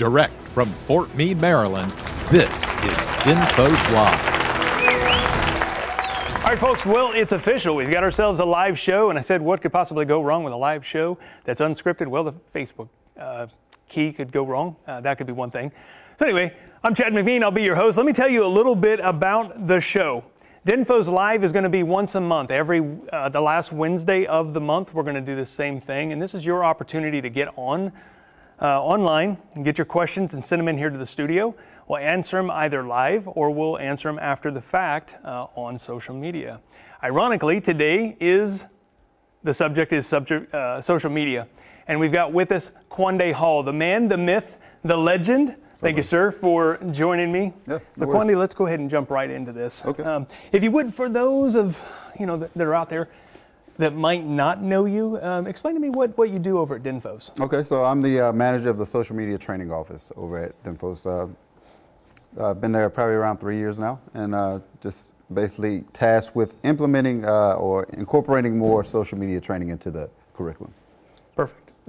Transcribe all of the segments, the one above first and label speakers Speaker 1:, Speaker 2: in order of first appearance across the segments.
Speaker 1: Direct from Fort Meade, Maryland, this is DINFOS Live.
Speaker 2: All right, folks, well, it's official. We've got ourselves a live show, and I said, what could possibly go wrong with a live show that's unscripted? Well, the Facebook uh, key could go wrong. Uh, that could be one thing. So, anyway, I'm Chad McMeen. I'll be your host. Let me tell you a little bit about the show. DINFOS Live is going to be once a month. Every uh, the last Wednesday of the month, we're going to do the same thing, and this is your opportunity to get on uh, online and get your questions and send them in here to the studio. We'll answer them either live or we'll answer them after the fact uh, on social media. Ironically, today is the subject is subject uh, social media, and we've got with us Kuande Hall, the man, the myth, the legend. Thank you, sir, for joining me.
Speaker 3: Yeah,
Speaker 2: so,
Speaker 3: no Kuande,
Speaker 2: let's go ahead and jump right into this.
Speaker 3: Okay.
Speaker 2: Um, if you would, for those of you know that, that are out there that might not know you, um, explain to me what, what you do over at DINFOS.
Speaker 3: Okay, so I'm the uh, manager of the social media training office over at DINFOS. Uh, I've been there probably around three years now, and uh, just basically tasked with implementing uh, or incorporating more social media training into the curriculum.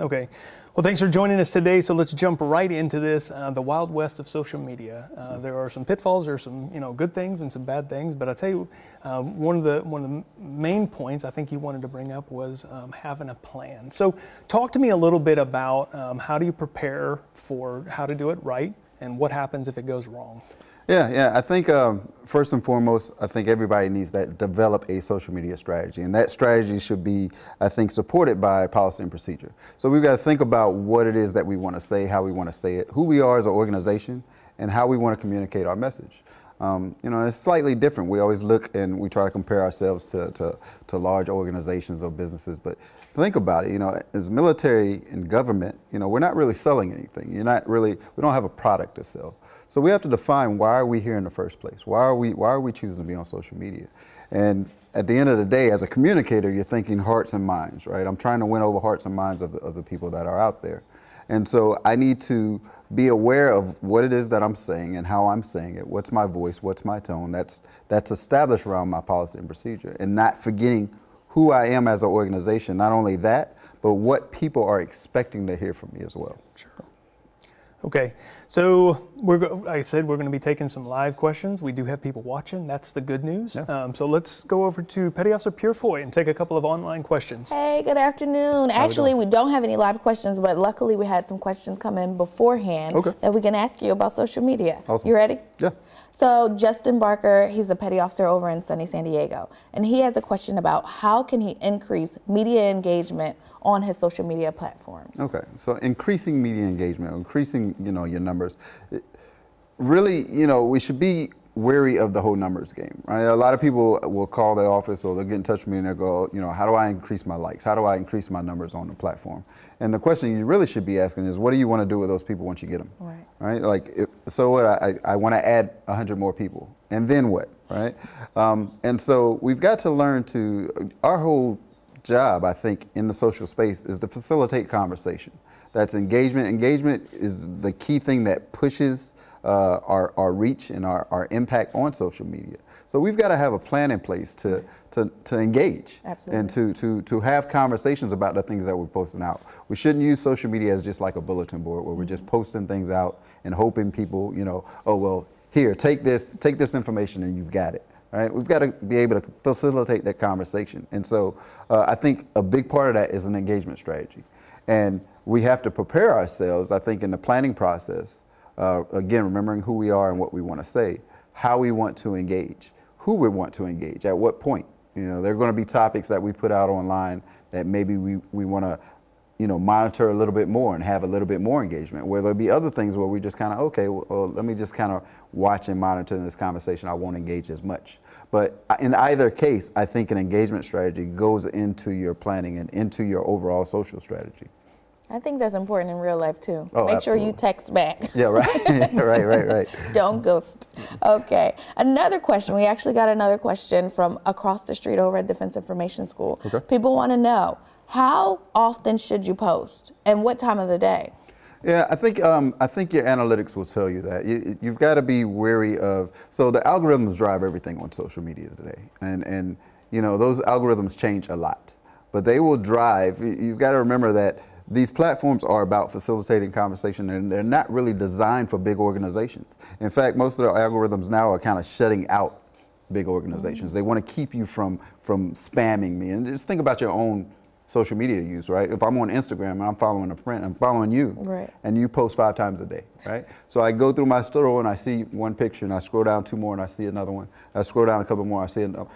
Speaker 2: Okay. Well, thanks for joining us today. So let's jump right into this, uh, the wild west of social media. Uh, there are some pitfalls, there are some you know good things and some bad things. But I'll tell you, uh, one of the one of the main points I think you wanted to bring up was um, having a plan. So talk to me a little bit about um, how do you prepare for how to do it right, and what happens if it goes wrong.
Speaker 3: Yeah, yeah. I think um, first and foremost, I think everybody needs that develop a social media strategy, and that strategy should be, I think, supported by policy and procedure. So we've got to think about what it is that we want to say, how we want to say it, who we are as an organization, and how we want to communicate our message. Um, you know, it's slightly different. We always look and we try to compare ourselves to, to, to large organizations or businesses, but think about it. You know, as military and government, you know, we're not really selling anything. You're not really. We don't have a product to sell. So we have to define why are we here in the first place? Why are we why are we choosing to be on social media? And at the end of the day, as a communicator, you're thinking hearts and minds, right? I'm trying to win over hearts and minds of the, of the people that are out there. And so I need to be aware of what it is that I'm saying and how I'm saying it. What's my voice? What's my tone? That's that's established around my policy and procedure, and not forgetting who I am as an organization. Not only that, but what people are expecting to hear from me as well.
Speaker 2: Sure. Okay, so we're go- like I said we're going to be taking some live questions. We do have people watching. That's the good news.
Speaker 3: Yeah.
Speaker 2: Um, so let's go over to Petty Officer Purifoy and take a couple of online questions.
Speaker 4: Hey, good afternoon. Actually, we don't have any live questions, but luckily we had some questions come in beforehand
Speaker 3: Okay.
Speaker 4: that we can ask you about social media.
Speaker 3: Awesome.
Speaker 4: You ready?
Speaker 3: Yeah.
Speaker 4: So Justin Barker, he's a petty officer over in sunny San Diego, and he has a question about how can he increase media engagement on his social media platforms.
Speaker 3: Okay, so increasing media engagement, increasing you know your numbers. Really, you know, we should be wary of the whole numbers game, right? A lot of people will call the office or they'll get in touch with me and they'll go, you know, how do I increase my likes? How do I increase my numbers on the platform? And the question you really should be asking is, what do you want to do with those people once you get them?
Speaker 4: Right.
Speaker 3: Right? Like, if, so what? I, I want to add 100 more people, and then what? Right? Um, and so we've got to learn to. Our whole job, I think, in the social space is to facilitate conversation. That's engagement. Engagement is the key thing that pushes uh, our, our reach and our, our impact on social media. So we've got to have a plan in place to, to, to engage and to, to, to have conversations about the things that we're posting out. We shouldn't use social media as just like a bulletin board where we're just posting things out and hoping people, you know, oh, well, here, take this, take this information and you've got it. All right, we've got to be able to facilitate that conversation. And so uh, I think a big part of that is an engagement strategy. And we have to prepare ourselves, I think, in the planning process, uh, again, remembering who we are and what we want to say, how we want to engage, who we want to engage, at what point. You know, there are going to be topics that we put out online that maybe we, we want to you know, monitor a little bit more and have a little bit more engagement. Where there'll be other things where we just kind of, okay, well, let me just kind of watch and monitor this conversation. I won't engage as much. But in either case, I think an engagement strategy goes into your planning and into your overall social strategy.
Speaker 4: I think that's important in real life too.
Speaker 3: Oh,
Speaker 4: Make sure you text back.
Speaker 3: Yeah, right, right, right, right.
Speaker 4: Don't ghost. Okay. Another question. We actually got another question from across the street over at Defense Information School.
Speaker 3: Okay.
Speaker 4: People want to know how often should you post and what time of the day?
Speaker 3: Yeah, I think um, I think your analytics will tell you that you, you've got to be wary of. So the algorithms drive everything on social media today, and and you know those algorithms change a lot, but they will drive. You've got to remember that these platforms are about facilitating conversation and they're not really designed for big organizations. In fact, most of the algorithms now are kind of shutting out big organizations. They want to keep you from from spamming me. And just think about your own social media use, right? If I'm on Instagram and I'm following a friend, I'm following you,
Speaker 4: Right.
Speaker 3: and you post five times a day, right? So I go through my store and I see one picture, and I scroll down two more and I see another one. I scroll down a couple more, I see another.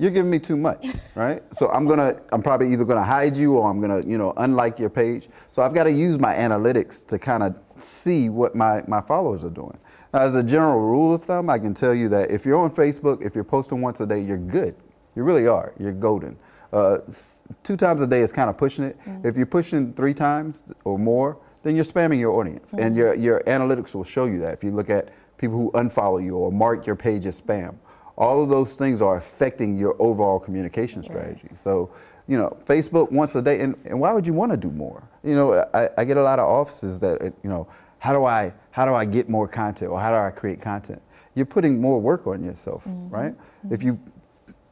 Speaker 3: You're giving me too much, right? So I'm gonna, I'm probably either gonna hide you or I'm gonna, you know, unlike your page. So I've got to use my analytics to kind of see what my my followers are doing. Now, as a general rule of thumb, I can tell you that if you're on Facebook, if you're posting once a day, you're good. You really are. You're golden. Uh, two times a day is kind of pushing it. If you're pushing three times or more, then you're spamming your audience, and your your analytics will show you that. If you look at people who unfollow you or mark your page as spam, all of those things are affecting your overall communication strategy. So, you know, Facebook once a day, and, and why would you want to do more? You know, I, I get a lot of offices that, you know, how do I how do I get more content or how do I create content? You're putting more work on yourself, right? If you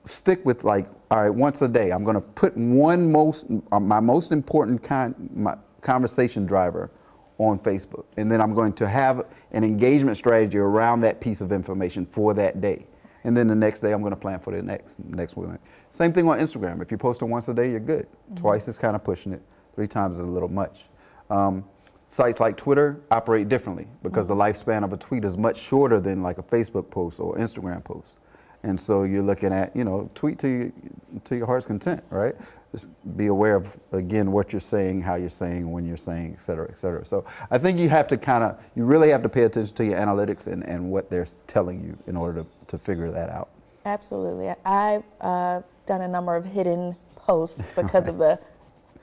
Speaker 3: stick with like, all right, once a day, I'm going to put one most, uh, my most important con- my conversation driver on Facebook, and then I'm going to have an engagement strategy around that piece of information for that day. And then the next day, I'm going to plan for the next next one. Same thing on Instagram. If you post it once a day, you're good. Twice is kind of pushing it. Three times is a little much. Um, sites like Twitter operate differently because the lifespan of a tweet is much shorter than like a Facebook post or Instagram post. And so you're looking at, you know, tweet to your, to your heart's content, right? Just be aware of, again, what you're saying, how you're saying, when you're saying, et cetera, et cetera. So I think you have to kind of, you really have to pay attention to your analytics and, and what they're telling you in order to, to figure that out.
Speaker 4: Absolutely. I've uh, done a number of hidden posts because of the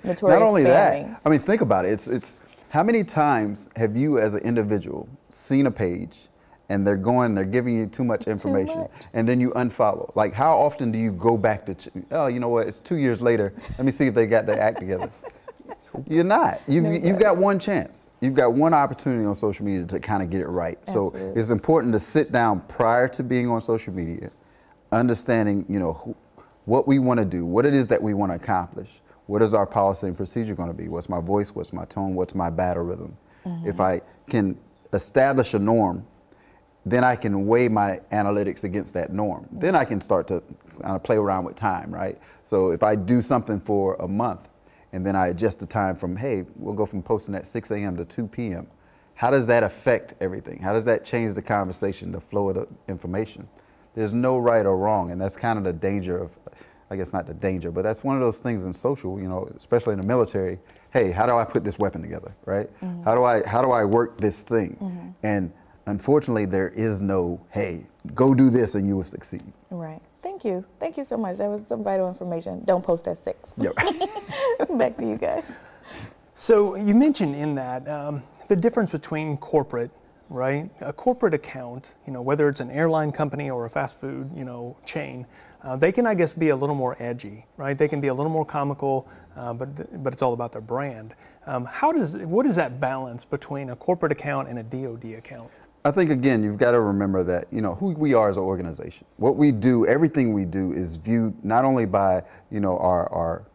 Speaker 4: notorious
Speaker 3: Not only
Speaker 4: spamming.
Speaker 3: that, I mean, think about it. It's, it's how many times have you, as an individual, seen a page and they're going, they're giving you too much information,
Speaker 4: much.
Speaker 3: and then you unfollow? Like, how often do you go back to? Ch- oh, you know what? It's two years later. Let me see if they got their act together. You're not. You've, you've got one chance. You've got one opportunity on social media to kind of get it right. So it's important to sit down prior to being on social media, understanding, you know, who, what we want to do, what it is that we want to accomplish, what is our policy and procedure going to be, what's my voice, what's my tone, what's my battle rhythm. If I can establish a norm, then I can weigh my analytics against that norm. Then I can start to kind of play around with time, right? So if I do something for a month and then I adjust the time from, hey, we'll go from posting at 6 a.m. to 2 p.m., how does that affect everything? How does that change the conversation, the flow of the information? There's no right or wrong, and that's kind of the danger of, I guess not the danger, but that's one of those things in social, you know, especially in the military. Hey, how do I put this weapon together, right? Mm-hmm. How do I how do I work this thing? Mm-hmm. And unfortunately, there is no, hey, go do this and you will succeed.
Speaker 4: Right. Thank you. Thank you so much. That was some vital information. Don't post at six.
Speaker 3: Yep.
Speaker 4: Back to you guys.
Speaker 2: So you mentioned in that um, the difference between corporate, right? A corporate account, you know, whether it's an airline company or a fast food, you know, chain, uh, they can, I guess, be a little more edgy, right? They can be a little more comical, uh, but but it's all about their brand. Um, how does what is that balance between a corporate account and a DoD account?
Speaker 3: I think again, you've got to remember that you know who we are as an organization. What we do, everything we do, is viewed not only by you know our our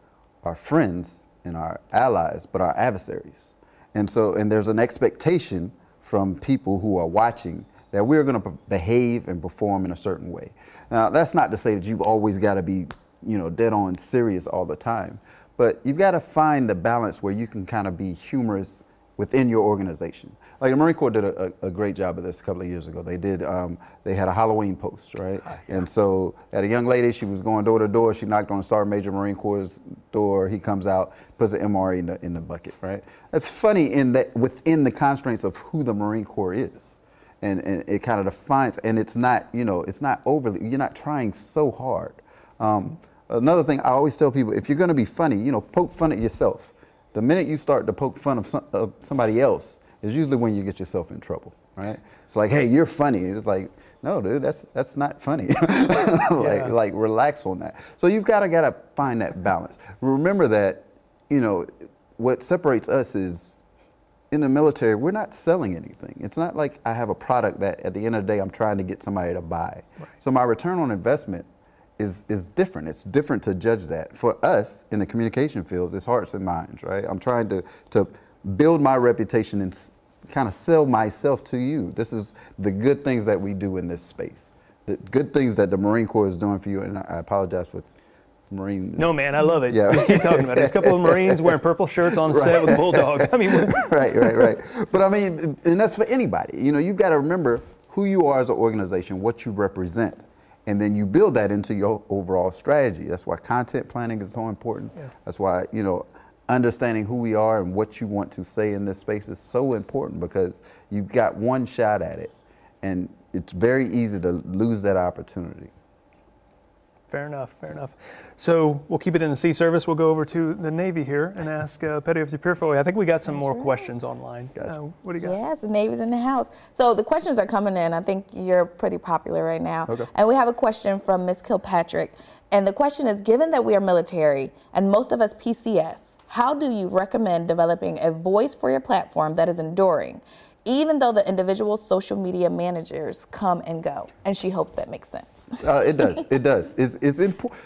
Speaker 3: our friends and our allies, but our adversaries. And so, and there's an expectation from people who are watching that we're going to behave and perform in a certain way. Now, that's not to say that you've always got to be you know dead on serious all the time, but you've got to find the balance where you can kind of be humorous within your organization. Like the Marine Corps did a, a, a great job of this a couple of years ago. They did, um, they had a Halloween post, right? And so, at a young lady, she was going door to door. She knocked on a Sergeant Major Marine Corps' door. He comes out, puts an MRE in the, in the bucket, right? That's funny in that within the constraints of who the Marine Corps is. And, and it kind of defines, and it's not, you know, it's not overly, you're not trying so hard. Um, another thing I always tell people, if you're going to be funny, you know, poke fun at yourself. The minute you start to poke fun of, some, of somebody else is usually when you get yourself in trouble, right? It's like, hey, you're funny. It's like, no, dude, that's that's not funny. like,
Speaker 2: Yeah.
Speaker 3: like, relax on that. So you've got to gotta find that balance. Remember that, you know, what separates us is in the military, we're not selling anything. It's not like I have a product that at the end of the day I'm trying to get somebody to buy. So my return on investment is, is different. It's different to judge that. For us in the communication fields, it's hearts and minds, right? I'm trying to, to build my reputation and kind of sell myself to you. This is the good things that we do in this space, the good things that the Marine Corps is doing for you. And I apologize for Marine.
Speaker 2: No, man, I love it.
Speaker 3: Yeah.
Speaker 2: Just keep talking about it. There's a couple of Marines wearing purple shirts on set with a bulldog. I mean,
Speaker 3: right, right, right. But I mean, and that's for anybody. You know, you've got to remember who you are as an organization, what you represent, and then you build that into your overall strategy. That's why content planning is so important.
Speaker 2: Yeah.
Speaker 3: That's why you know understanding who we are and what you want to say in this space is so important because you've got one shot at it, and it's very easy to lose that opportunity.
Speaker 2: Fair enough, fair enough. So we'll keep it in the sea service. We'll go over to the Navy here and ask uh, Petty Officer Purifoy. I think we got some more
Speaker 4: right.
Speaker 2: questions online.
Speaker 3: Gotcha.
Speaker 2: Uh, what do you got?
Speaker 4: Yes, the Navy's in the house. So the questions are coming in. I think you're pretty popular right now.
Speaker 3: Okay.
Speaker 4: And we have a question from Ms. Kilpatrick. And the question is given that we are military and most of us PCS, how do you recommend developing a voice for your platform that is enduring, even though the individual social media managers come and go? And she hopes that makes sense.
Speaker 3: Uh, it does. It does. It's, it's important.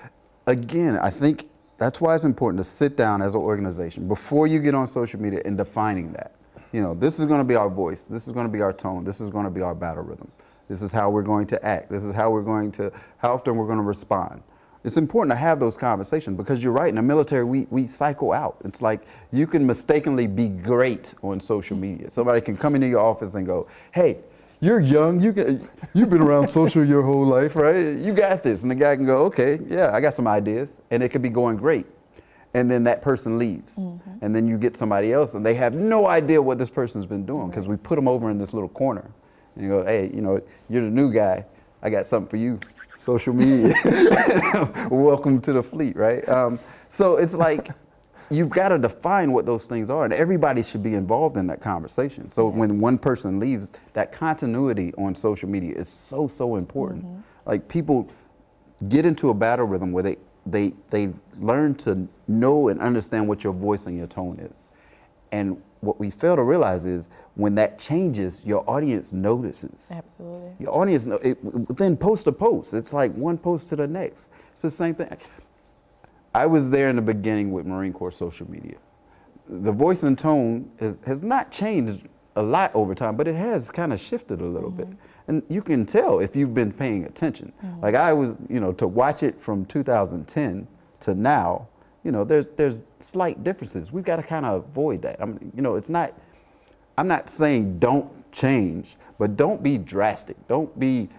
Speaker 3: Again, I think that's why it's important to sit down as an organization before you get on social media and defining that. You know, this is going to be our voice. This is going to be our tone. This is going to be our battle rhythm. This is how we're going to act. This is how we're going to, how often we're going to respond. It's important to have those conversations because you're right. In the military, we, we cycle out. It's like you can mistakenly be great on social media. Somebody can come into your office and go, hey, you're young. You get, you've been around social your whole life, right? You got this. And the guy can go, okay, yeah, I got some ideas. And it could be going great. And then that person leaves. Mm-hmm. And then you get somebody else and they have no idea what this person's been doing because we put them over in this little corner. And you go, hey, you know, you're the new guy. I got something for you. Social media. Welcome to the fleet, right? Um, so it's like you've got to define what those things are, and everybody should be involved in that conversation. So when one person leaves, that continuity on social media is so so important. Like people get into a battle rhythm where they they they learn to know and understand what your voice and your tone is. And what we fail to realize is when that changes, your audience notices.
Speaker 4: Absolutely.
Speaker 3: Your audience, know- it, then post to post, it's like one post to the next. It's the same thing. I was there in the beginning with Marine Corps social media. The voice and tone has, has not changed a lot over time, but it has kind of shifted a little bit. Mm-hmm. And you can tell if you've been paying attention. Mm-hmm. Like I was, you know, to watch it from 2010 to now, you know, there's there's slight differences. We've got to kind of avoid that. I mean, you know, it's not. I'm not saying don't change, but don't be drastic. Don't be,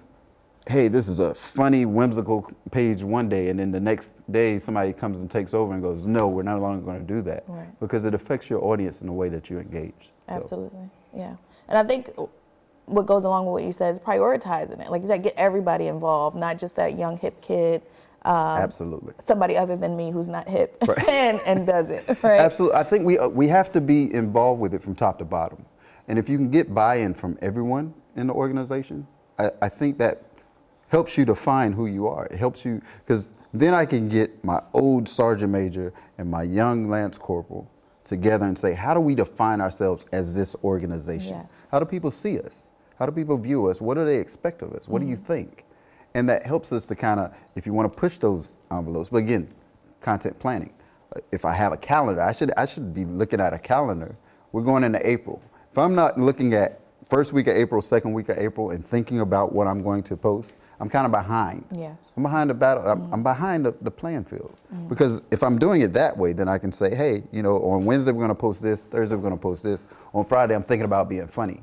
Speaker 3: hey, this is a funny, whimsical page one day, and then the next day somebody comes and takes over and goes, no, we're no longer going to do that,
Speaker 4: Right.
Speaker 3: because it affects your audience in the way that you engage. So,
Speaker 4: Absolutely. Yeah. And I think what goes along with what you said is prioritizing it. Like you said, get everybody involved, not just that young hip kid, um,
Speaker 3: absolutely.
Speaker 4: somebody other than me who's not hip and, and does it. Right.
Speaker 3: Absolutely. I think we, uh, we have to be involved with it from top to bottom. And if you can get buy in from everyone in the organization, I, I think that helps you define who you are. It helps you, because then I can get my old sergeant major and my young lance corporal together and say, how do we define ourselves as this organization?
Speaker 4: Yes.
Speaker 3: How do people see us? How do people view us? What do they expect of us? What do you think? And that helps us to kind of, if you want to push those envelopes, but again, content planning. Uh, If I have a calendar, I should I should be looking at a calendar. We're going into April. If I'm not looking at first week of April, second week of April, and thinking about what I'm going to post, I'm kind of behind.
Speaker 4: Yes.
Speaker 3: I'm behind the battle. I'm, I'm behind the, the playing field. Because if I'm doing it that way, then I can say, hey, you know, on Wednesday we're going to post this. Thursday we're going to post this. On Friday I'm thinking about being funny.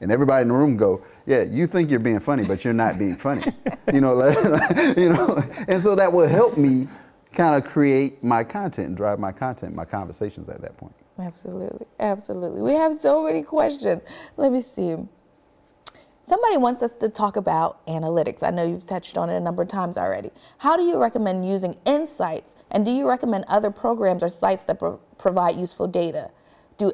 Speaker 3: And everybody in the room go, yeah, you think you're being funny, but you're not being funny. you know, you know, and so that will help me kind of create my content and drive my content, my conversations at that point.
Speaker 4: Absolutely. Absolutely. We have so many questions. Let me see. Somebody wants us to talk about analytics. I know you've touched on it a number of times already. How do you recommend using insights? And do you recommend other programs or sites that pro- provide useful data? Do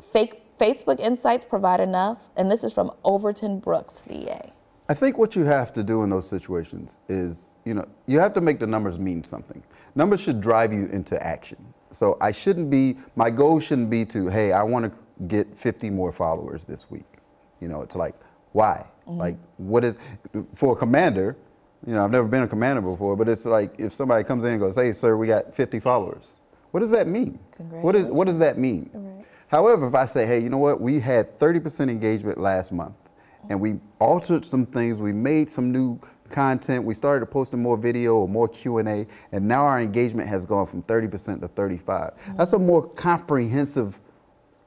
Speaker 4: fake Facebook Insights provide enough? And this is from Overton Brooks, VA.
Speaker 3: I think what you have to do in those situations is, you know, you have to make the numbers mean something. Numbers should drive you into action. So I shouldn't be, my goal shouldn't be to, hey, I want to get 50 more followers this week. You know, it's like, why? Mm-hmm. Like, what is, for a commander, You know, I've never been a commander before, but it's like if somebody comes in and goes, "Hey, sir, we got 50 followers." What does that mean? What is what does that mean? However, if I say, "Hey, you know what? We had 30% engagement last month, and we altered some things. We made some new content. We started posting more video or more Q&A, and now our engagement has gone from 30% to 35." That's a more comprehensive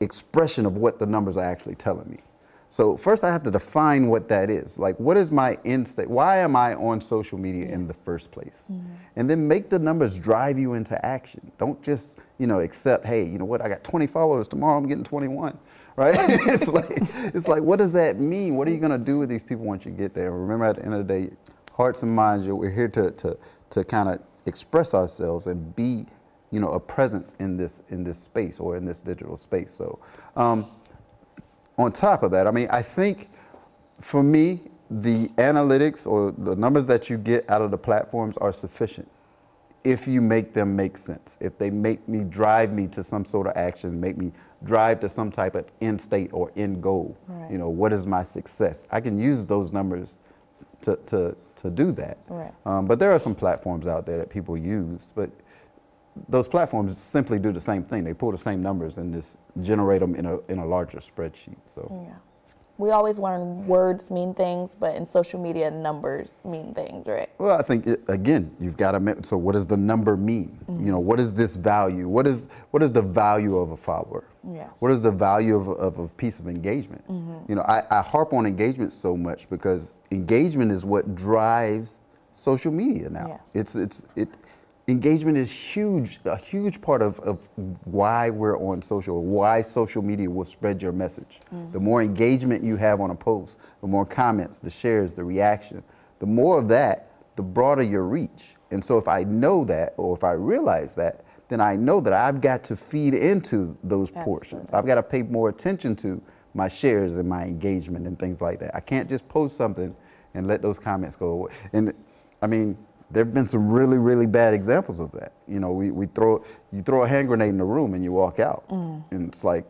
Speaker 3: expression of what the numbers are actually telling me. So first I have to define what that is. Like what is my end state? Why am I on social media in the first place? And then make the numbers drive you into action. Don't just, you know, accept, hey, you know what, I got 20 followers, tomorrow I'm getting 21. Right? it's like it's like what does that mean? What are you gonna do with these people once you get there? Remember at the end of the day, hearts and minds, we're here to to to kind of express ourselves and be you know a presence in this in this space or in this digital space so um, on top of that, I mean, I think for me, the analytics or the numbers that you get out of the platforms are sufficient if you make them make sense. If they make me drive me to some sort of action, make me drive to some type of end state or end goal.
Speaker 4: Right.
Speaker 3: You know, what is my success? I can use those numbers to, to, to do that.
Speaker 4: Right.
Speaker 3: Um, but there are some platforms out there that people use, but those platforms simply do the same thing. They pull the same numbers and just generate them in a, in a larger spreadsheet. So.
Speaker 4: Yeah. We always learn words mean things, but in social media, numbers mean things, right?
Speaker 3: Well, I think it, again, you've got to. So, what does the number mean? You know, what is this value? What is what is the value of a follower?
Speaker 4: Yes.
Speaker 3: What is the value of, of a piece of engagement? Mm -hmm. You know, I, I harp on engagement so much because engagement is what drives social media now.
Speaker 4: Yes.
Speaker 3: It's it's it. Engagement is huge, a huge part of, of why we're on social, why social media will spread your message. Mm-hmm. The more engagement you have on a post, the more comments, the shares, the reaction, the more of that, the broader your reach. And so if I know that, or if I realize that, then I know that I've got to feed into those portions. I've got to pay more attention to my shares and my engagement and things like that. I can't just post something and let those comments go away. And I mean, there have been some really, really bad examples of that. You know, we, we throw you throw a hand grenade in the room and you walk out, mm. and it's like,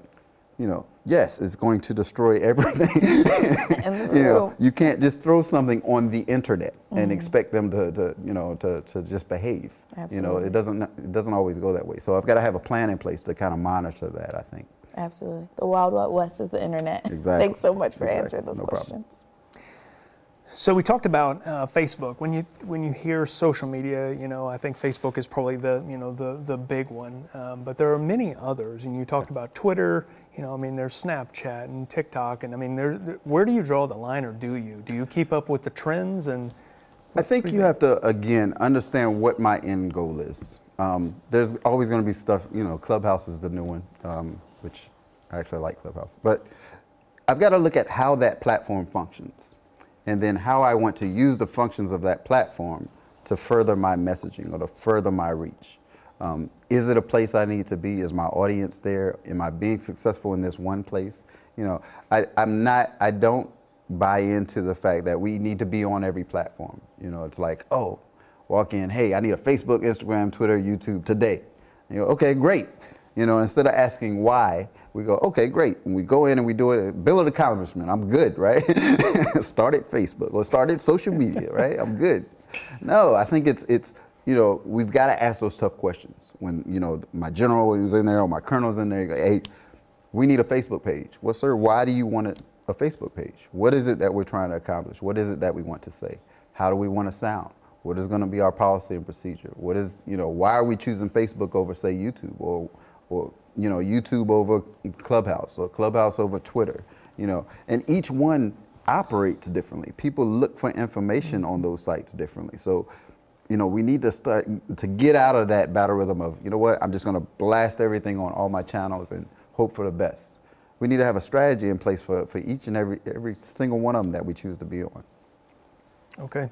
Speaker 3: you know, yes, it's going to destroy everything.
Speaker 4: In
Speaker 3: you know, you can't just throw something on the internet and mm. expect them to, to you know, to, to just behave. Absolutely. You know, it doesn't it doesn't always go that way. So I've got to have a plan in place to kind of monitor that. I think.
Speaker 4: Absolutely. The wild, wild west of the internet.
Speaker 3: Exactly.
Speaker 4: Thanks so much for
Speaker 3: Exactly.
Speaker 4: answering those
Speaker 3: No problem.
Speaker 2: So we talked about uh, Facebook. When you when you hear social media, you know, I think Facebook is probably the you know the the big one. Um, but there are many others, and you talked about Twitter. You know, I mean, there's Snapchat and TikTok, and I mean, there. Where do you draw the line, or do you? Do you keep up with the trends and?
Speaker 3: I think you have to again understand what my end goal is. Um, there's always going to be stuff, you know. Clubhouse is the new one, um, which I actually like Clubhouse, but I've got to look at how that platform functions, and then how I want to use the functions of that platform to further my messaging or to further my reach. Um, is it a place I need to be? Is my audience there? Am I being successful in this one place? You know, I, I'm not. I don't buy into the fact that we need to be on every platform. You know, it's like, oh, walk in, hey, I need a Facebook, Instagram, Twitter, YouTube today. You go, okay, great. You know, instead of asking why, we go, okay, great. And we go in and we do it, uh, bill of accomplishment, I'm good, right? start at Facebook or start at social media, right? I'm good. No, I think it's, it's, you know, we've got to ask those tough questions. When, you know, my general is in there or my colonel's in there, you go, hey, we need a Facebook page. Well, sir, why do you want a Facebook page? What is it that we're trying to accomplish? What is it that we want to say? How do we want to sound? What is going to be our policy and procedure? What is, you know, why are we choosing Facebook over, say, YouTube or, or you know, YouTube over Clubhouse or Clubhouse over Twitter? You know, and each one operates differently. People look for information on those sites differently. So, you know, we need to start to get out of that battle rhythm of, you know what, I'm just going to blast everything on all my channels and hope for the best. We need to have a strategy in place for, for each and every every single one of them that we choose to be on.
Speaker 2: Okay.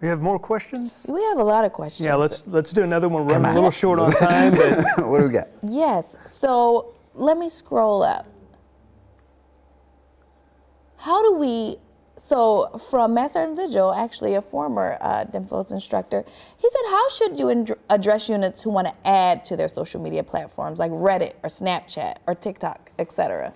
Speaker 2: We have more questions.
Speaker 4: We have a lot of questions.
Speaker 2: Yeah, let's let's do another one. We're running a little short on time, but
Speaker 3: what do we got?
Speaker 4: Yes. So let me scroll up. How do we? So from Master and Vigil, actually a former uh, DINFOS instructor, he said, how should you indr- address units who want to add to their social media platforms like Reddit or Snapchat or TikTok, etc.?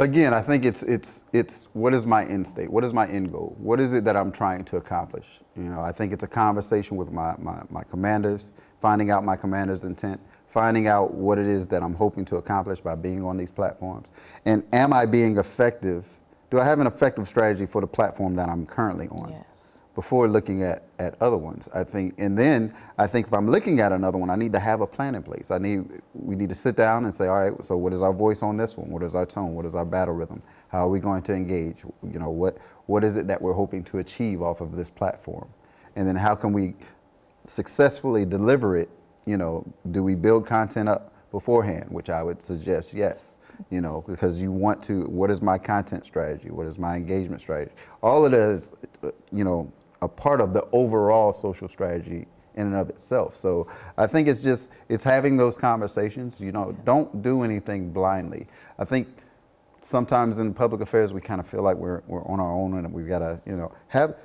Speaker 3: Again, I think it's it's it's what is my end state? What is my end goal? What is it that I'm trying to accomplish? You know, I think it's a conversation with my, my, my commanders, finding out my commander's intent, finding out what it is that I'm hoping to accomplish by being on these platforms. And am I being effective? Do I have an effective strategy for the platform that I'm currently on?
Speaker 4: Yes.
Speaker 3: Before looking at, at other ones, I think, and then I think if I'm looking at another one, I need to have a plan in place. I need, we need to sit down and say, all right, so what is our voice on this one? What is our tone? What is our battle rhythm? How are we going to engage? You know, what, what is it that we're hoping to achieve off of this platform? And then how can we successfully deliver it? You know, do we build content up beforehand, which I would suggest yes. You know, because you want to, what is my content strategy? What is my engagement strategy? All of it is, you know, a part of the overall social strategy in and of itself. So I think it's just, it's having those conversations, you know, don't do anything blindly. I think sometimes in public affairs, we kind of feel like we're, we're on our own and we've got to, you know, have,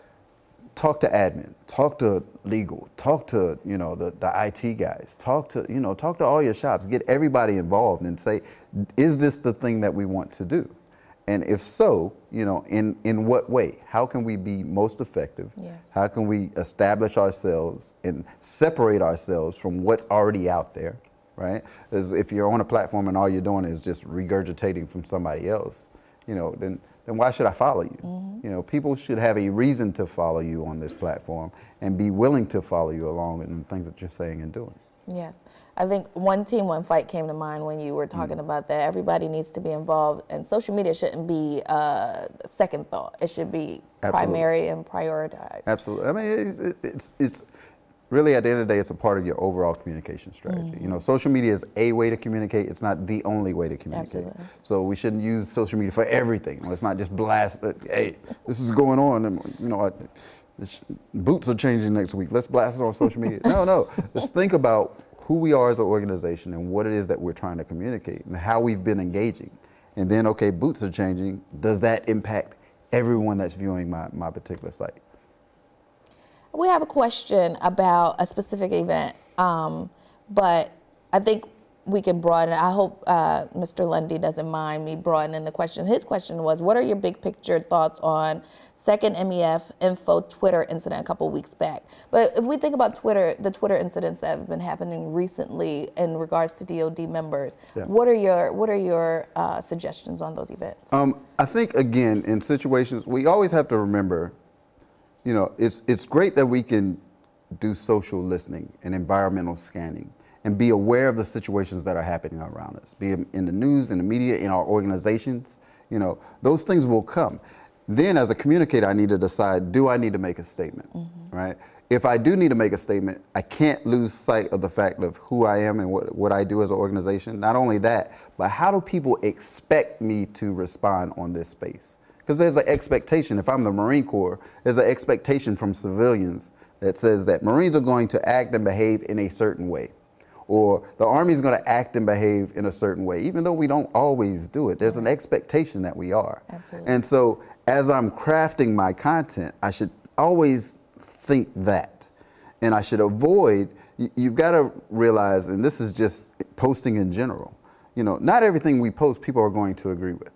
Speaker 3: talk to admin, talk to legal, talk to, you know, the, the IT guys, talk to, you know, talk to all your shops, get everybody involved and say, is this the thing that we want to do? And if so, you know, in, in what way? How can we be most effective?
Speaker 4: Yes.
Speaker 3: How can we establish ourselves and separate ourselves from what's already out there, right? As if you're on a platform and all you're doing is just regurgitating from somebody else, you know, then then why should I follow you? Mm-hmm. You know, people should have a reason to follow you on this platform and be willing to follow you along in the things that you're saying and doing.
Speaker 4: Yes. I think one team, one fight came to mind when you were
Speaker 3: Mm.
Speaker 4: talking about that. Everybody needs to be involved, and social media shouldn't be uh, second thought. It should be
Speaker 3: Absolutely.
Speaker 4: primary and prioritized.
Speaker 3: Absolutely. I mean, it's, it's, it's, really at the end of the day, it's a part of your overall communication strategy. You know, social media is a way to communicate. It's not the only way to communicate.
Speaker 4: Absolutely.
Speaker 3: So we shouldn't use social media for everything. Let's not just blast. uh, Hey, this is going on, and you know, I, boots are changing next week. Let's blast it on social media. no, no. Let's think about who we are as an organization and what it is that we're trying to communicate and how we've been engaging. And then, okay, boots are changing. Does that impact everyone that's viewing my, my particular site?
Speaker 4: We have a question about a specific event, um, but I think we can broaden. I hope uh, Mr. Lundy doesn't mind me broadening the question. His question was, what are your big picture thoughts on second MEF info Twitter incident a couple weeks back? But if we think about Twitter, the Twitter incidents that have been happening recently in regards to DoD members,
Speaker 3: Yeah.
Speaker 4: what are your what are your uh, suggestions on those events?
Speaker 3: Um, I think again in situations we always have to remember, you know, it's it's great that we can do social listening and environmental scanning and be aware of the situations that are happening around us, be it in the news, in the media, in our organizations. You know, those things will come. Then, as a communicator, I need to decide: Do I need to make a statement? Mm-hmm. Right. If I do need to make a statement, I can't lose sight of the fact of who I am and what, what I do as an organization. Not only that, but how do people expect me to respond on this space? Because there's an expectation. If I'm the Marine Corps, there's an expectation from civilians that says that Marines are going to act and behave in a certain way. Or the Army is going to act and behave in a certain way, even though we don't always do it. There's an expectation that we are.
Speaker 4: Absolutely.
Speaker 3: And so, as I'm crafting my content, I should always think that. And I should avoid, you- you've got to realize, and this is just posting in general, you know, not everything we post people are going to agree with,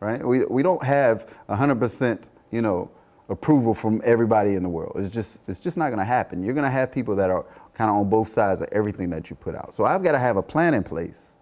Speaker 3: right? We, we don't have 100%, you know, approval from everybody in the world. It's just, it's just not going to happen. You're going to have people that are kind of on both sides of everything that you put out. So I've got to have a plan in place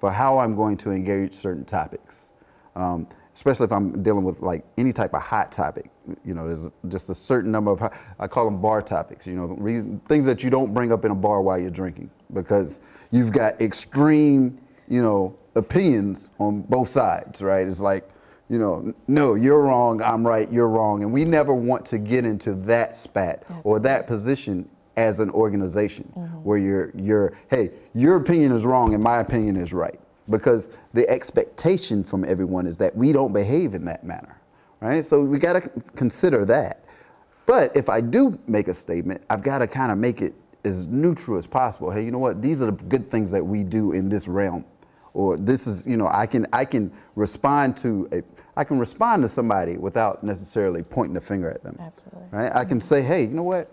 Speaker 3: for how I'm going to engage certain topics. Um, especially if I'm dealing with like any type of hot topic, you know, there's just a certain number of, I call them bar topics, you know, reason, things that you don't bring up in a bar while you're drinking because you've got extreme, you know, opinions on both sides, right? It's like, you know, no, you're wrong, I'm right, you're wrong. And we never want to get into that spat or that position as an organization mm-hmm. where you're, you're, hey, your opinion is wrong and my opinion is right. Because the expectation from everyone is that we don't behave in that manner, right? So we got to consider that. But if I do make a statement, I've got to kind of make it as neutral as possible. Hey, you know what? These are the good things that we do in this realm, or this is, you know, I can I can respond to a I can respond to somebody without necessarily pointing the finger at them.
Speaker 4: Absolutely.
Speaker 3: Right? I can say, hey, you know what?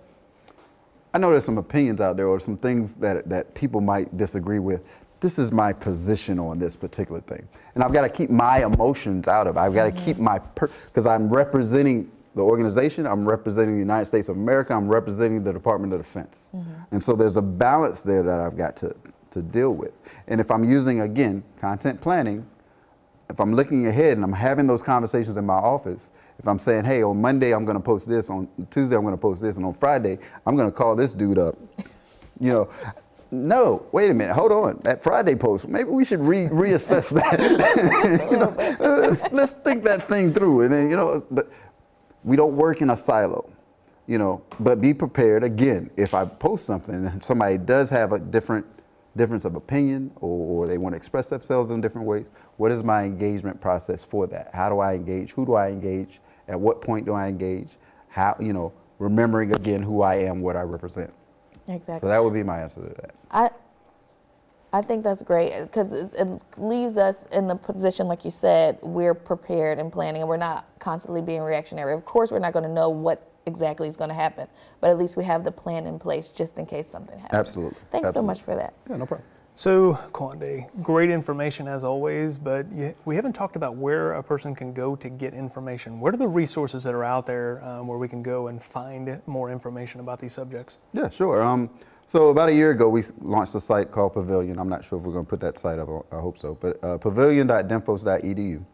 Speaker 3: I know there's some opinions out there or some things that, that people might disagree with. This is my position on this particular thing. And I've got to keep my emotions out of it. I've got to
Speaker 4: Mm-hmm.
Speaker 3: keep my, because I'm representing the organization, I'm representing the United States of America, I'm representing the Department of Defense.
Speaker 4: Mm-hmm.
Speaker 3: And so there's a balance there that I've got to, to deal with. And if I'm using, again, content planning, if I'm looking ahead and I'm having those conversations in my office, if I'm saying, hey, on Monday I'm going to post this, on Tuesday I'm going to post this, and on Friday I'm going to call this dude up, you know, no, wait a minute, hold on. That Friday post, maybe we should re- reassess that. you know, let's, let's think that thing through, and then you know, but we don't work in a silo, you know. But be prepared again. If I post something and somebody does have a different difference of opinion or, or they want to express themselves in different ways, what is my engagement process for that? How do I engage? Who do I engage? At what point do I engage? How you know, remembering again who I am, what I represent.
Speaker 4: Exactly.
Speaker 3: So that would be my answer to that.
Speaker 4: I I think that's great because it, it leaves us in the position, like you said, we're prepared and planning, and we're not constantly being reactionary. Of course, we're not going to know what exactly is going to happen, but at least we have the plan in place just in case something happens.
Speaker 3: Absolutely.
Speaker 4: Thanks so much for that.
Speaker 3: Yeah, no problem.
Speaker 2: So, Kuande, great information as always, but you, we haven't talked about where a person can go to get information. What are the resources that are out there um, where we can go and find more information about these subjects?
Speaker 3: Yeah, sure. Um, so about a year ago, we launched a site called Pavilion. I'm not sure if we're going to put that site up. I hope so. But uh, pavilion.dinfos.edu.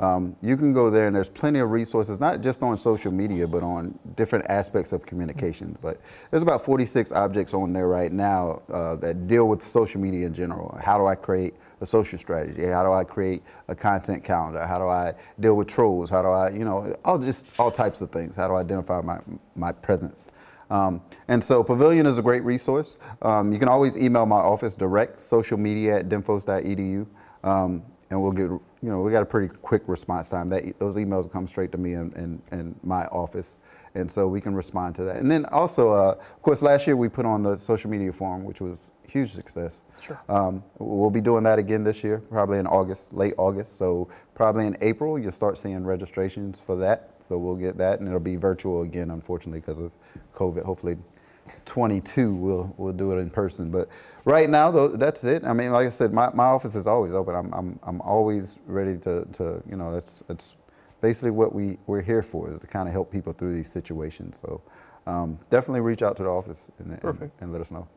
Speaker 3: Um, you can go there, and there's plenty of resources, not just on social media, but on different aspects of communication. But there's about 46 objects on there right now uh, that deal with social media in general. How do I create a social strategy? How do I create a content calendar? How do I deal with trolls? How do I, you know, all just all types of things. How do I identify my my presence? Um, and so Pavilion is a great resource. Um, you can always email my office direct, social media at dinfos.edu. Um, and we'll get, you know, we got a pretty quick response time. That those emails come straight to me in, in, in my office, and so we can respond to that. And then also, uh, of course, last year we put on the social media forum, which was huge success.
Speaker 2: Sure.
Speaker 3: Um, we'll be doing that again this year, probably in August, late August. So probably in April, you'll start seeing registrations for that. So we'll get that, and it'll be virtual again, unfortunately, because of COVID. Hopefully, 22 we'll we'll do it in person. But right now, though, that's it. I mean, like I said, my, my office is always open. I'm I'm I'm always ready to to you know that's that's basically what we we're here for is to kind of help people through these situations. So. Um, definitely reach out to the office and, and- and let us know.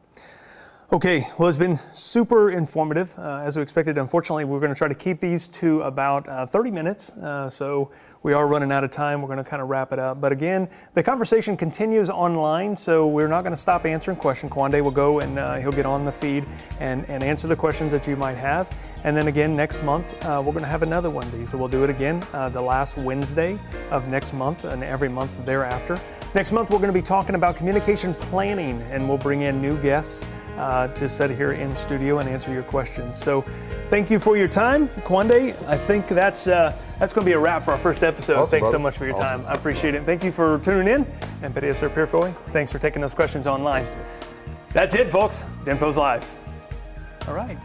Speaker 2: Okay, well, it's been super informative, uh, as we expected. Unfortunately, we're going to try to keep these to about uh, 30 minutes, uh, so we are running out of time. We're going to kind of wrap it up. But again, the conversation continues online, so we're not going to stop answering questions. Kuande will go and uh, he'll get on the feed and, and answer the questions that you might have. And then again, next month, uh, we're going to have another one of these. So we'll do it again uh, the last Wednesday of next month and every month thereafter. Next month, we're going to be talking about communication planning, and we'll bring in new guests uh, to sit here in studio and answer your questions. So, thank you for your time, Kuande. I think that's uh, that's going to be a wrap for our first episode.
Speaker 3: Awesome,
Speaker 2: Thanks so much for your
Speaker 3: Awesome.
Speaker 2: time. I appreciate it. Thank you for tuning in. And Petty Officer Purifoy, thanks for taking those questions online. That's it, folks. DINFOS live. All right.